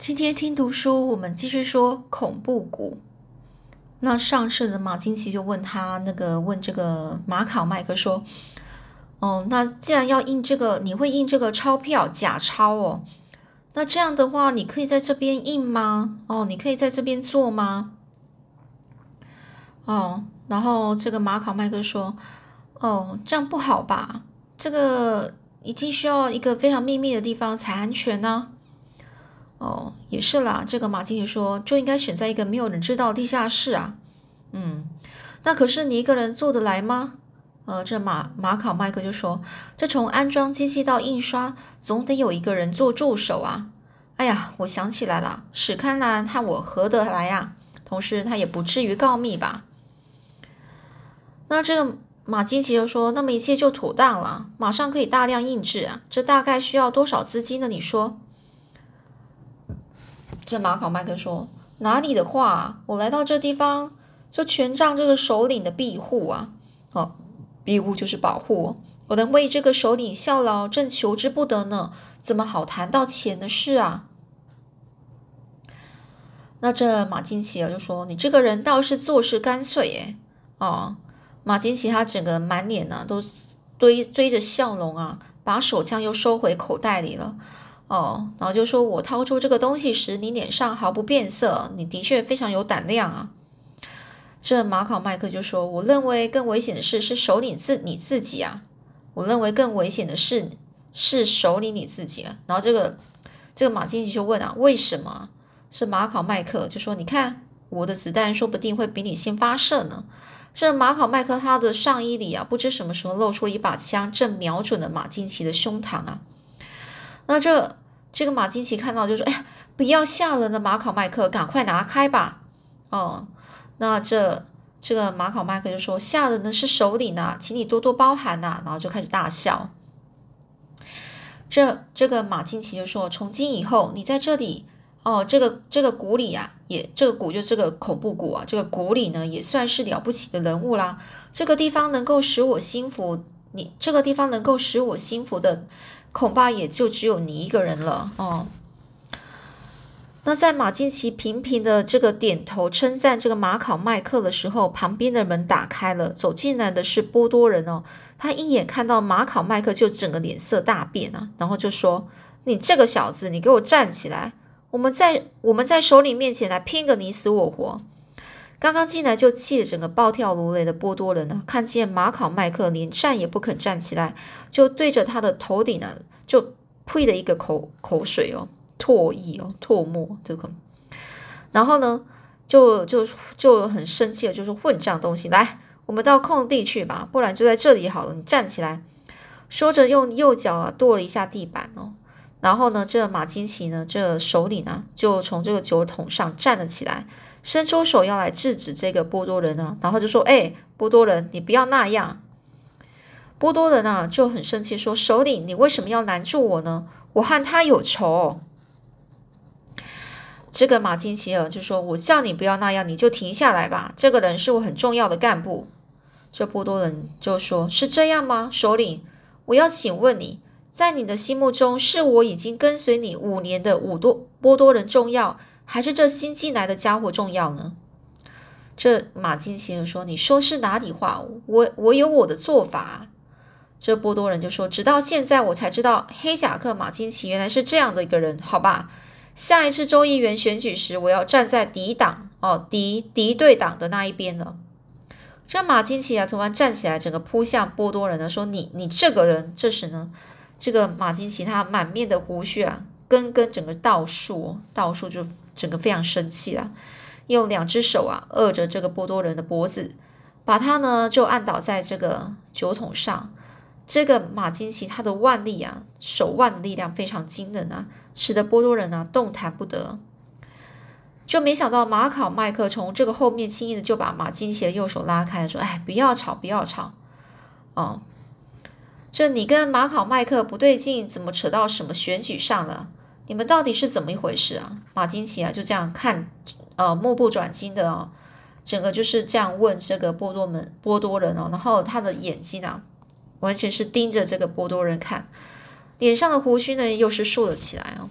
今天听读书，我们继续说恐怖谷。那上次的马金奇就问他那个问这个马考麦克说：“哦，那既然要印这个，你会印这个钞票假钞哦？那这样的话，你可以在这边印吗？哦，你可以在这边做吗？哦，然后这个马考麦克说：哦，这样不好吧？这个一定需要一个非常秘密的地方才安全呢。”哦，也是啦。这个马经理说，就应该选在一个没有人知道的地下室啊。嗯，那可是你一个人做得来吗？呃，这马马考麦克就说，这从安装机器到印刷，总得有一个人做助手啊。哎呀，我想起来了，史堪兰和我合得来呀。同时，他也不至于告密吧？那这个马金奇就说，那么一切就妥当了，马上可以大量印制啊。这大概需要多少资金呢？你说？这马考麦克说：“哪里的话，我来到这地方就全仗这个首领的庇护啊！哦，庇护就是保护，我能为这个首领效劳，正求之不得呢。怎么好谈到钱的事啊？”那这马金奇啊就说：“你这个人倒是做事干脆耶！”哦，马金奇他整个满脸呢都堆堆着笑容啊，把手枪又收回口袋里了。哦，然后就说我掏出这个东西时，你脸上毫不变色，你的确非常有胆量啊。这马考麦克就说：“我认为更危险的事是首领自你自己啊，我认为更危险的是是首领你自己啊。”然后这个这个马金奇就问啊：“为什么？”是马考麦克就说：“你看我的子弹说不定会比你先发射呢。”这马考麦克他的上衣里啊，不知什么时候露出了一把枪，正瞄准了马金奇的胸膛啊。那这这个马金奇看到就说：“哎呀，不要吓人了，马考麦克，赶快拿开吧。”哦，那这这个马考麦克就说：“吓人的是首领呐，请你多多包涵呐。”然后就开始大笑。这这个马金奇就说：“从今以后，你在这里哦，这个这个谷里啊，也这个谷就这个恐怖谷啊，这个谷里呢也算是了不起的人物啦。这个地方能够使我心服，你这个地方能够使我心服的。”恐怕也就只有你一个人了哦。那在马金奇频频的这个点头称赞这个马考麦克的时候，旁边的门打开了，走进来的是波多人哦。他一眼看到马考麦克，就整个脸色大变啊，然后就说：“你这个小子，你给我站起来！我们在我们在首领面前来拼个你死我活。”刚刚进来就气得整个暴跳如雷的波多人呢，看见马考麦克连站也不肯站起来，就对着他的头顶呢，就呸的一个口口水哦，唾液哦，唾沫这个，然后呢，就就就很生气了，就是混账东西，来，我们到空地去吧，不然就在这里好了，你站起来。说着用右脚啊跺了一下地板哦，然后呢，这马金奇呢，这首领呢，就从这个酒桶上站了起来。伸出手要来制止这个波多人呢，然后就说：“哎，波多人，你不要那样。”波多人呢就很生气，说：“首领，你为什么要拦住我呢？我和他有仇。”这个马金奇尔就说：“我叫你不要那样，你就停下来吧。这个人是我很重要的干部。”这波多人就说：“是这样吗，首领？我要请问你，在你的心目中，是我已经跟随你五年的五多波多人重要？”还是这新进来的家伙重要呢？这马金奇人说：“你说是哪里话？我我有我的做法。”这波多人就说：“直到现在我才知道，黑夹克马金奇原来是这样的一个人。好吧，下一次州议员选举时，我要站在敌党哦敌敌对党的那一边了。”这马金奇啊，突然站起来，整个扑向波多人呢，说：“你你这个人！”这时呢，这个马金奇他满面的胡须啊，根根整个倒竖，倒竖就。整个非常生气了，用两只手啊扼着这个波多人的脖子，把他呢就按倒在这个酒桶上。这个马金奇他的腕力啊，手腕的力量非常惊人啊，使得波多人啊动弹不得。就没想到马考麦克从这个后面轻易的就把马金奇的右手拉开，说：“哎，不要吵，不要吵。”哦，这你跟马考麦克不对劲，怎么扯到什么选举上了？你们到底是怎么一回事啊？马金奇啊，就这样看，呃，目不转睛的哦，整个就是这样问这个波多门波多人哦，然后他的眼睛啊，完全是盯着这个波多人看，脸上的胡须呢又是竖了起来哦。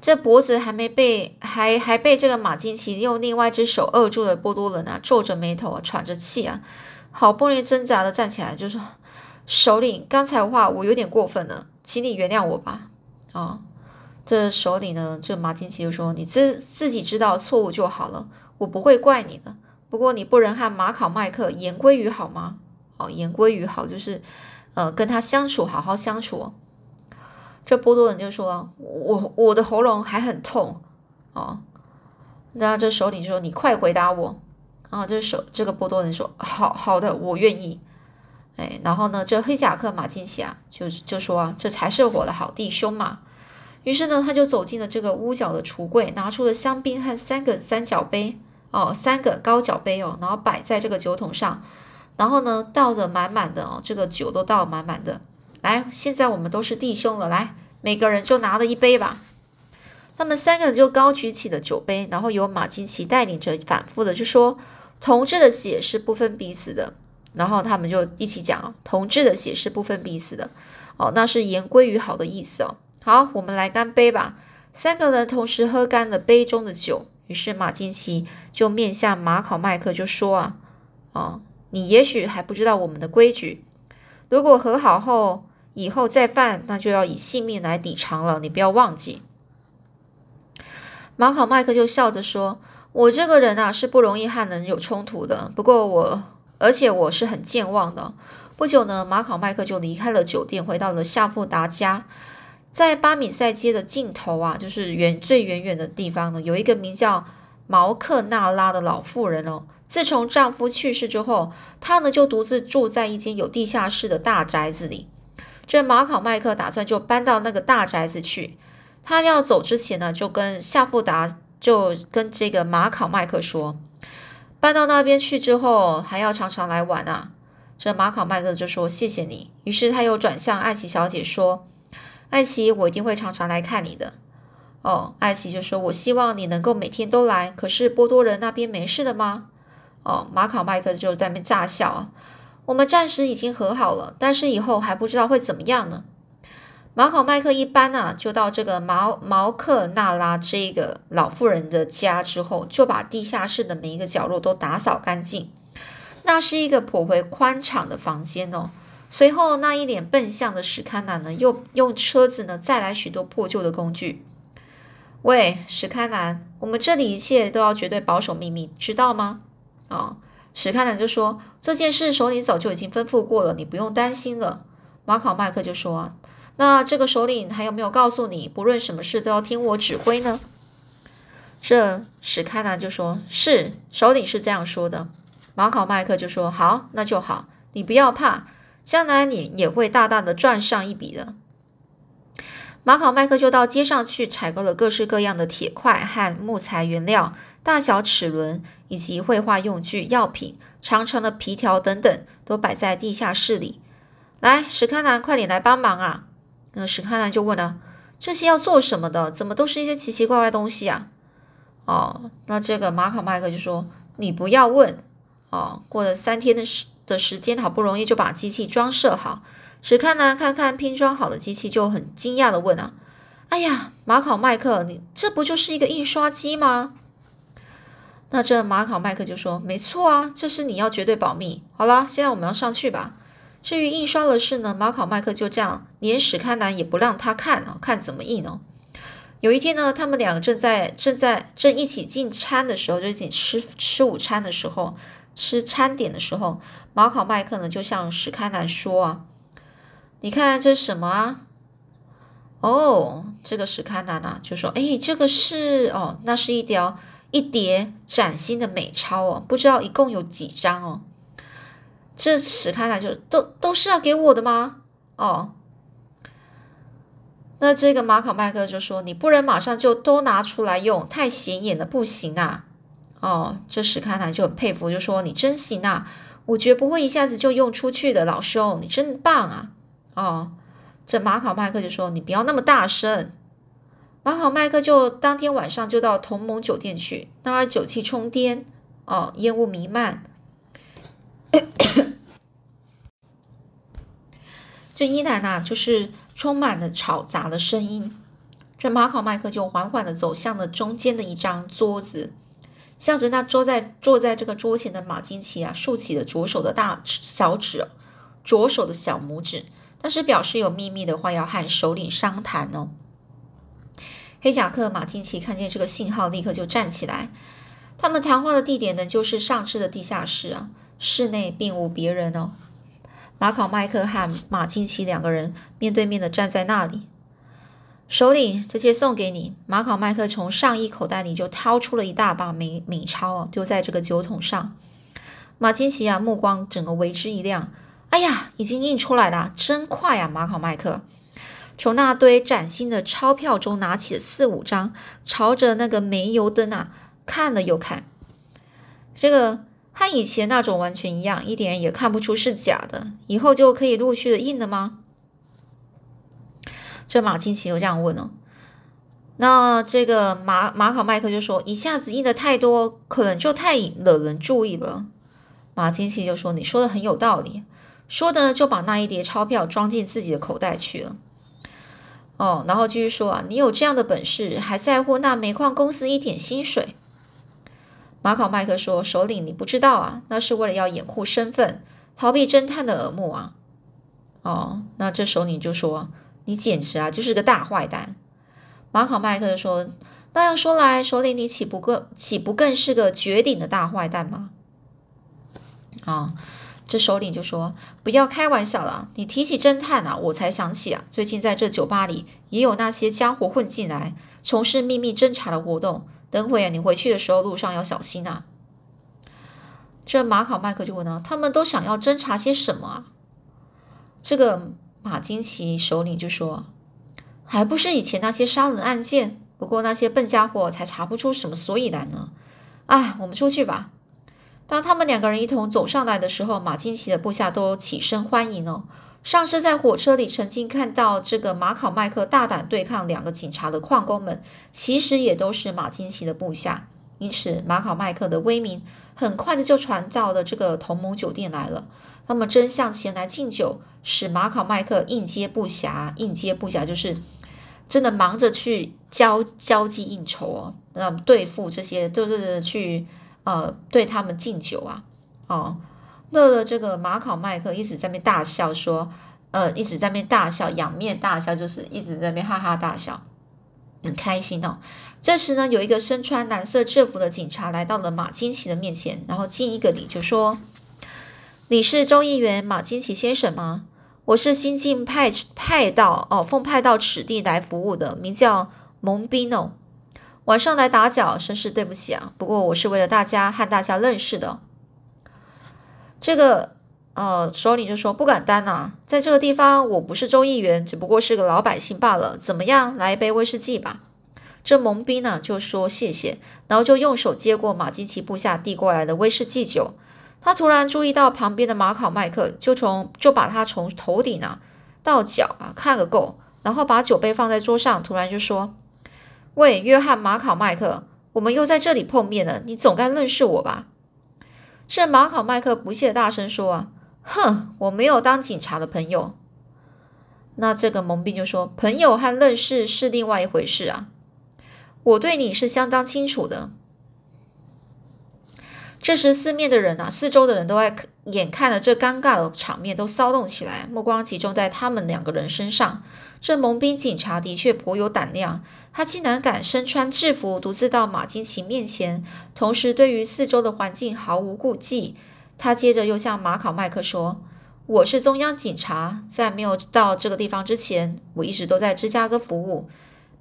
这脖子还没被还还被这个马金奇用另外一只手扼住了。波多人啊，皱着眉头啊，喘着气啊，好不容易挣扎的站起来，就说：“首领，刚才的话我有点过分了，请你原谅我吧。”啊，这首领呢，这马金奇就说：“你自自己知道错误就好了，我不会怪你的。不过你不能和马考麦克言归于好吗？哦，言归于好就是，呃，跟他相处，好好相处。”这波多人就说：“我我的喉咙还很痛哦。”然后这首领就说：“你快回答我。”啊，这首这个波多人说：“好好的，我愿意。”哎，然后呢，这黑夹克马金奇啊，就就说：“这才是我的好弟兄嘛。”于是呢，他就走进了这个屋角的橱柜，拿出了香槟和三个三角杯哦，三个高脚杯哦，然后摆在这个酒桶上，然后呢，倒的满满的哦，这个酒都倒满满的。来，现在我们都是弟兄了，来。每个人就拿了一杯吧，他们三个人就高举起了酒杯，然后由马金奇带领着，反复的就说：“同志的血是不分彼此的。”然后他们就一起讲：“同志的血是不分彼此的。”哦，那是言归于好的意思哦。好，我们来干杯吧！三个人同时喝干了杯中的酒，于是马金奇就面向马考麦克就说：“啊，哦，你也许还不知道我们的规矩，如果和好后。”以后再犯，那就要以性命来抵偿了。你不要忘记。马考麦克就笑着说：“我这个人啊，是不容易和人有冲突的。不过我，而且我是很健忘的。”不久呢，马考麦克就离开了酒店，回到了夏富达家。在巴米塞街的尽头啊，就是远最远远的地方呢，有一个名叫毛克纳拉的老妇人哦。自从丈夫去世之后，她呢就独自住在一间有地下室的大宅子里。这马考麦克打算就搬到那个大宅子去。他要走之前呢，就跟夏富达就跟这个马考麦克说，搬到那边去之后，还要常常来玩啊。这马考麦克就说谢谢你。于是他又转向艾奇小姐说：“艾奇，我一定会常常来看你的。”哦，艾奇就说：“我希望你能够每天都来。”可是波多人那边没事的吗？哦，马考麦克就在那边炸笑啊。我们暂时已经和好了，但是以后还不知道会怎么样呢。马考麦克一般呢，就到这个毛毛克纳拉这个老妇人的家之后，就把地下室的每一个角落都打扫干净。那是一个颇为宽敞的房间哦。随后，那一脸笨相的史堪南呢，又用车子呢载来许多破旧的工具。喂，史堪南，我们这里一切都要绝对保守秘密，知道吗？啊。史堪南就说：“这件事首领早就已经吩咐过了，你不用担心了。”马考麦克就说：“那这个首领还有没有告诉你，不论什么事都要听我指挥呢？”这史开南就说：“是，首领是这样说的。”马考麦克就说：“好，那就好，你不要怕，将来你也会大大的赚上一笔的。”马考麦克就到街上去采购了各式各样的铁块和木材原料。大小齿轮以及绘画用具、药品、长长的皮条等等，都摆在地下室里。来，史开南，快点来帮忙啊！那史堪南就问了：“这些要做什么的？怎么都是一些奇奇怪怪东西啊？”哦，那这个马考麦克就说：“你不要问。”哦，过了三天的时的时间，好不容易就把机器装设好。史堪南看看拼装好的机器，就很惊讶的问啊：“哎呀，马考麦克，你这不就是一个印刷机吗？”那这马考麦克就说：“没错啊，这是你要绝对保密。好了，现在我们要上去吧。至于印刷的事呢，马考麦克就这样，连史堪南也不让他看啊，看怎么印哦。有一天呢，他们两个正在正在正一起进餐的时候，就一起吃吃午餐的时候，吃餐点的时候，马考麦克呢就向史堪南说啊：‘你看这是什么啊？’哦，这个史堪南啊就说：‘哎，这个是哦，那是一条。’一叠崭新的美钞哦，不知道一共有几张哦。这史开来就都都是要给我的吗？哦，那这个马考麦克就说：“你不能马上就都拿出来用，太显眼了，不行啊。”哦，这史开来就很佩服，就说：“你真行啊，我绝不会一下子就用出去的，老兄，你真棒啊。”哦，这马考麦克就说：“你不要那么大声。”马考麦克就当天晚上就到同盟酒店去，那儿酒气冲天，哦，烟雾弥漫，这依然呐就是充满了吵杂的声音。这马考麦克就缓缓的走向了中间的一张桌子，向着那坐在坐在这个桌前的马金奇啊，竖起了左手的大小指，左手的小拇指，但是表示有秘密的话要和首领商谈哦。黑夹克马金奇看见这个信号，立刻就站起来。他们谈话的地点呢，就是上次的地下室啊，室内并无别人哦。马考麦克和马金奇两个人面对面的站在那里。首领，这些送给你。马考麦克从上衣口袋里就掏出了一大把美美钞啊，丢在这个酒桶上。马金奇啊，目光整个为之一亮。哎呀，已经印出来了，真快啊！马考麦克从那堆崭新的钞票中拿起了四五张，朝着那个煤油灯啊看了又看。这个和以前那种完全一样，一点也看不出是假的。以后就可以陆续的印了吗？这马金奇又这样问了，那这个马马考麦克就说：“一下子印的太多，可能就太惹人注意了。”马金奇就说：“你说的很有道理。”说的就把那一叠钞票装进自己的口袋去了。哦，然后继续说啊：“你有这样的本事，还在乎那煤矿公司一点薪水？”马考麦克说：“首领，你不知道啊，那是为了要掩护身份，逃避侦探的耳目啊。”哦，那这首领就说。你简直啊，就是个大坏蛋！马考麦克说：“那样说来，首领你岂不更岂不更是个绝顶的大坏蛋吗？”啊，这首领就说：“不要开玩笑了，你提起侦探啊，我才想起啊，最近在这酒吧里也有那些家伙混进来，从事秘密侦查的活动。等会啊，你回去的时候路上要小心啊。”这马考麦克就问了：“他们都想要侦查些什么啊？”这个。马金奇首领就说：“还不是以前那些杀人案件，不过那些笨家伙才查不出什么所以然呢。”哎，我们出去吧。当他们两个人一同走上来的时候，马金奇的部下都起身欢迎哦。上次在火车里曾经看到这个马考麦克大胆对抗两个警察的矿工们，其实也都是马金奇的部下。因此，马考麦克的威名很快的就传到了这个同盟酒店来了。他们争相前来敬酒。使马考麦克应接不暇，应接不暇就是真的忙着去交交际应酬哦，那对付这些都是去呃对他们敬酒啊，哦，乐乐这个马考麦克一直在那边大笑说，呃一直在那边大笑，仰面大笑就是一直在那边哈哈大笑，很开心哦。这时呢，有一个身穿蓝色制服的警察来到了马金奇的面前，然后敬一个礼就说：“你是众议员马金奇先生吗？”我是新晋派派到哦，奉派到此地来服务的，名叫蒙宾哦。晚上来打搅，真是对不起啊。不过我是为了大家和大家认识的。这个呃，首领就说不敢当啊，在这个地方我不是州议员，只不过是个老百姓罢了。怎么样，来一杯威士忌吧。这蒙宾呢就说谢谢，然后就用手接过马金奇部下递过来的威士忌酒。他突然注意到旁边的马考麦克，就从就把他从头顶啊到脚啊看个够，然后把酒杯放在桌上，突然就说：“喂，约翰马考麦克，我们又在这里碰面了，你总该认识我吧？”这马考麦克不屑大声说：“啊，哼，我没有当警察的朋友。”那这个蒙病就说：“朋友和认识是另外一回事啊，我对你是相当清楚的。”这时，四面的人啊，四周的人都在眼看着这尴尬的场面，都骚动起来，目光集中在他们两个人身上。这蒙兵警察的确颇有胆量，他竟然敢身穿制服，独自到马金奇面前，同时对于四周的环境毫无顾忌。他接着又向马考麦克说：“我是中央警察，在没有到这个地方之前，我一直都在芝加哥服务。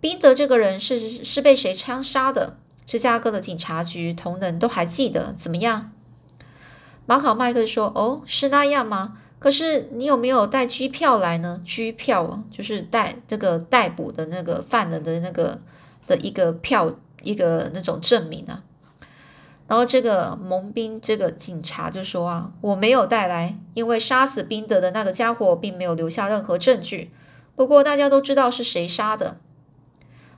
宾德这个人是是被谁枪杀的？”芝加哥的警察局同仁都还记得怎么样？马考麦克说：“哦，是那样吗？可是你有没有带拘票来呢？拘票啊，就是带这个逮捕的那个犯人的那个的一个票，一个那种证明啊。”然后这个蒙兵这个警察就说：“啊，我没有带来，因为杀死宾德的那个家伙并没有留下任何证据。不过大家都知道是谁杀的。”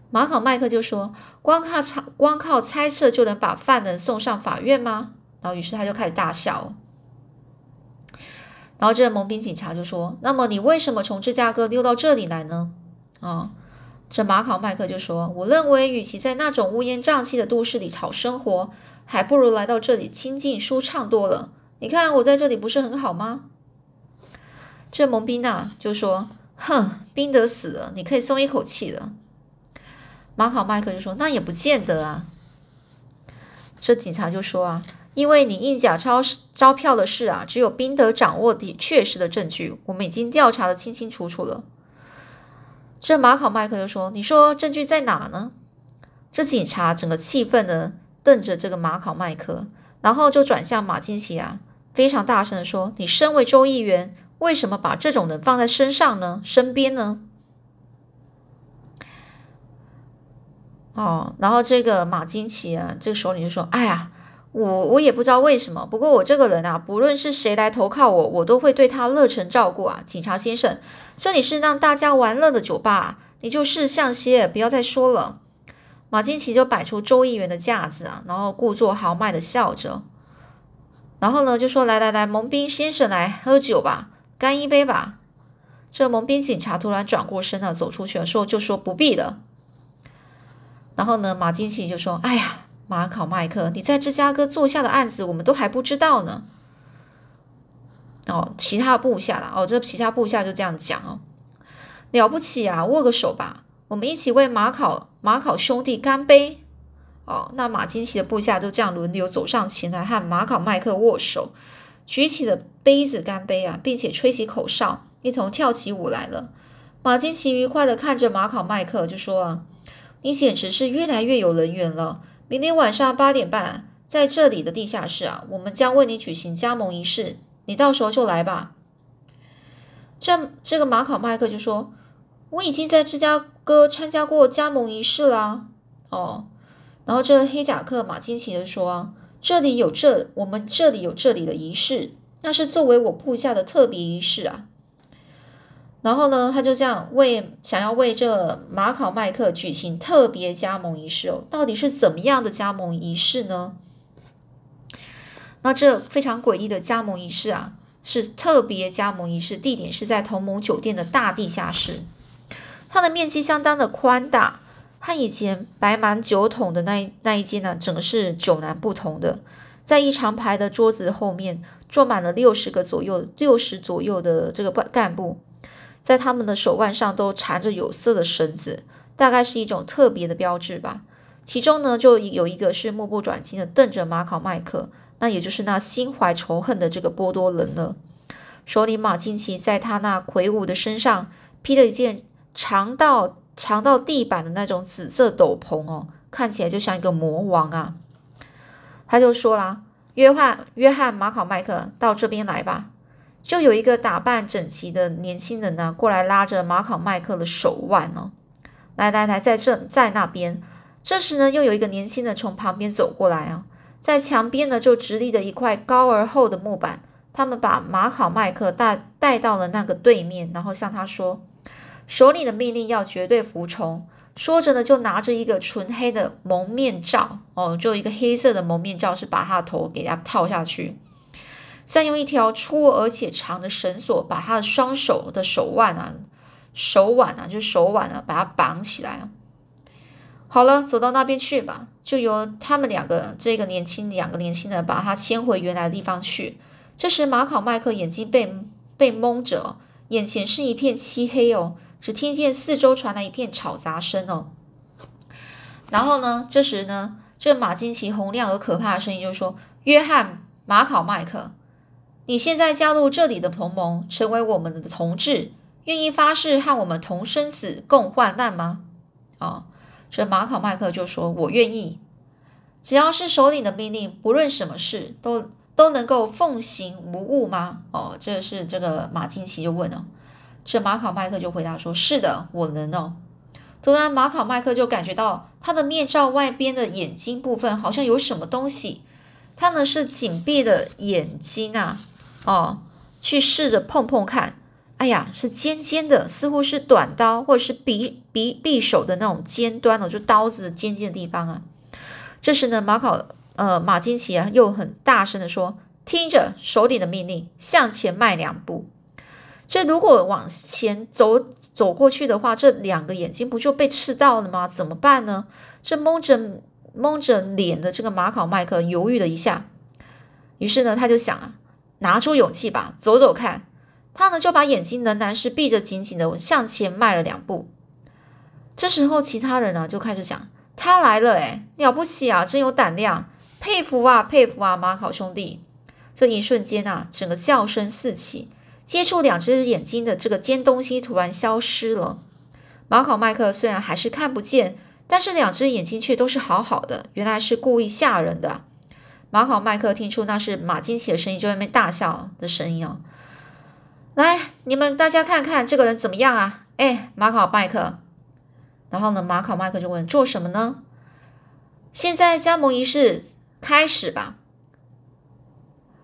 马考麦克就说：“光靠猜，光靠猜测就能把犯人送上法院吗？”然后，于是他就开始大笑。然后，这个蒙兵警察就说：“那么，你为什么从芝加哥溜到这里来呢？”啊，这马考麦克就说：“我认为，与其在那种乌烟瘴气的都市里讨生活，还不如来到这里清静舒畅多了。你看我在这里不是很好吗？”这蒙宾娜就说：“哼，宾德死了，你可以松一口气了。”马考麦克就说：“那也不见得啊。”这警察就说：“啊，因为你印假钞钞票的事啊，只有宾德掌握的确实的证据，我们已经调查的清清楚楚了。”这马考麦克就说：“你说证据在哪呢？”这警察整个气愤的瞪着这个马考麦克，然后就转向马金奇啊，非常大声的说：“你身为州议员，为什么把这种人放在身上呢？身边呢？”哦，然后这个马金奇啊，这个首领就说：“哎呀，我我也不知道为什么，不过我这个人啊，不论是谁来投靠我，我都会对他热忱照顾啊，警察先生。”这里是让大家玩乐的酒吧，你就识相些，不要再说了。马金奇就摆出周议员的架子啊，然后故作豪迈的笑着，然后呢就说：“来来来，蒙宾先生来喝酒吧，干一杯吧。”这蒙宾警察突然转过身啊，走出去了，说：“就说不必了。”然后呢，马金奇就说：“哎呀，马考麦克，你在芝加哥做下的案子，我们都还不知道呢。”哦，其他部下啦，哦，这其他部下就这样讲哦，了不起啊，握个手吧，我们一起为马考马考兄弟干杯。哦，那马金奇的部下就这样轮流走上前来和马考麦克握手，举起了杯子干杯啊，并且吹起口哨，一同跳起舞来了。马金奇愉快的看着马考麦克，就说啊，你简直是越来越有人缘了。明天晚上八点半，在这里的地下室啊，我们将为你举行加盟仪式。你到时候就来吧。这这个马考麦克就说：“我已经在芝加哥参加过加盟仪式啦。”哦，然后这黑夹克马金奇的说：“这里有这，我们这里有这里的仪式，那是作为我部下的特别仪式啊。”然后呢，他就这样为想要为这马考麦克举行特别加盟仪式哦，到底是怎么样的加盟仪式呢？那这非常诡异的加盟仪式啊，是特别加盟仪式，地点是在同盟酒店的大地下室。它的面积相当的宽大，和以前摆满酒桶的那一那一间呢，整个是迥然不同的。在一长排的桌子后面，坐满了六十个左右、六十左右的这个干部，在他们的手腕上都缠着有色的绳子，大概是一种特别的标志吧。其中呢，就有一个是目不转睛的瞪着马考麦克。那也就是那心怀仇恨的这个波多人了。首领马金奇在他那魁梧的身上披了一件长到长到地板的那种紫色斗篷哦，看起来就像一个魔王啊。他就说啦：“约翰，约翰，马考麦克，到这边来吧。”就有一个打扮整齐的年轻人呢，过来拉着马考麦克的手腕哦，来来来，在这在那边。这时呢，又有一个年轻人从旁边走过来啊。在墙边呢，就直立的一块高而厚的木板。他们把马考麦克带带到了那个对面，然后向他说：“首领的命令要绝对服从。”说着呢，就拿着一个纯黑的蒙面罩，哦，就一个黑色的蒙面罩，是把他头给他套下去，再用一条粗而且长的绳索把他的双手的手腕啊、手腕啊，就是手腕啊，把它绑起来。好了，走到那边去吧。就由他们两个，这个年轻两个年轻人把他牵回原来的地方去。这时，马考麦克眼睛被被蒙着，眼前是一片漆黑哦，只听见四周传来一片吵杂声哦。然后呢，这时呢，这马金奇洪亮而可怕的声音就说：“约翰马考麦克，你现在加入这里的同盟，成为我们的同志，愿意发誓和我们同生死共患难吗？”啊。这马考麦克就说：“我愿意，只要是首领的命令，不论什么事都都能够奉行无误吗？”哦，这是这个马金奇就问了。这马考麦克就回答说：“是的，我能哦。”突然，马考麦克就感觉到他的面罩外边的眼睛部分好像有什么东西，他呢是紧闭的眼睛啊，哦，去试着碰碰看。哎呀，是尖尖的，似乎是短刀或者是匕匕匕首的那种尖端哦，就刀子尖尖的地方啊。这时呢，马考呃马金奇啊又很大声的说：“听着，首领的命令，向前迈两步。”这如果往前走走过去的话，这两个眼睛不就被刺到了吗？怎么办呢？这蒙着蒙着脸的这个马考麦克犹豫了一下，于是呢，他就想啊，拿出勇气吧，走走看。他呢就把眼睛仍然是闭着，紧紧的向前迈了两步。这时候，其他人呢就开始讲：“他来了，诶，了不起啊，真有胆量，佩服啊，佩服啊，马考兄弟！”这一瞬间啊，整个叫声四起，接触两只眼睛的这个尖东西突然消失了。马考麦克虽然还是看不见，但是两只眼睛却都是好好的，原来是故意吓人的。马考麦克听出那是马金奇的声音，就在那边大笑的声音啊。来，你们大家看看这个人怎么样啊？哎，马考麦克。然后呢，马考麦克就问：“做什么呢？”现在加盟仪式开始吧。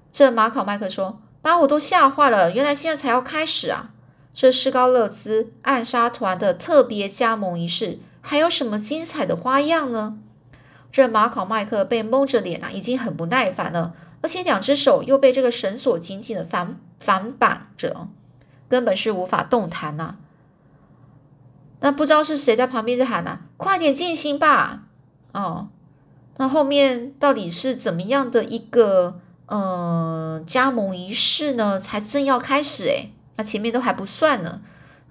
这马考麦克说：“把我都吓坏了，原来现在才要开始啊！这施高勒兹暗杀团的特别加盟仪式，还有什么精彩的花样呢？”这马考麦克被蒙着脸啊，已经很不耐烦了，而且两只手又被这个绳索紧紧的反。反绑着，根本是无法动弹呐。那不知道是谁在旁边在喊呐：“快点进行吧！”哦，那后面到底是怎么样的一个呃加盟仪式呢？才正要开始诶，那前面都还不算呢，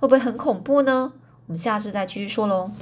会不会很恐怖呢？我们下次再继续说喽。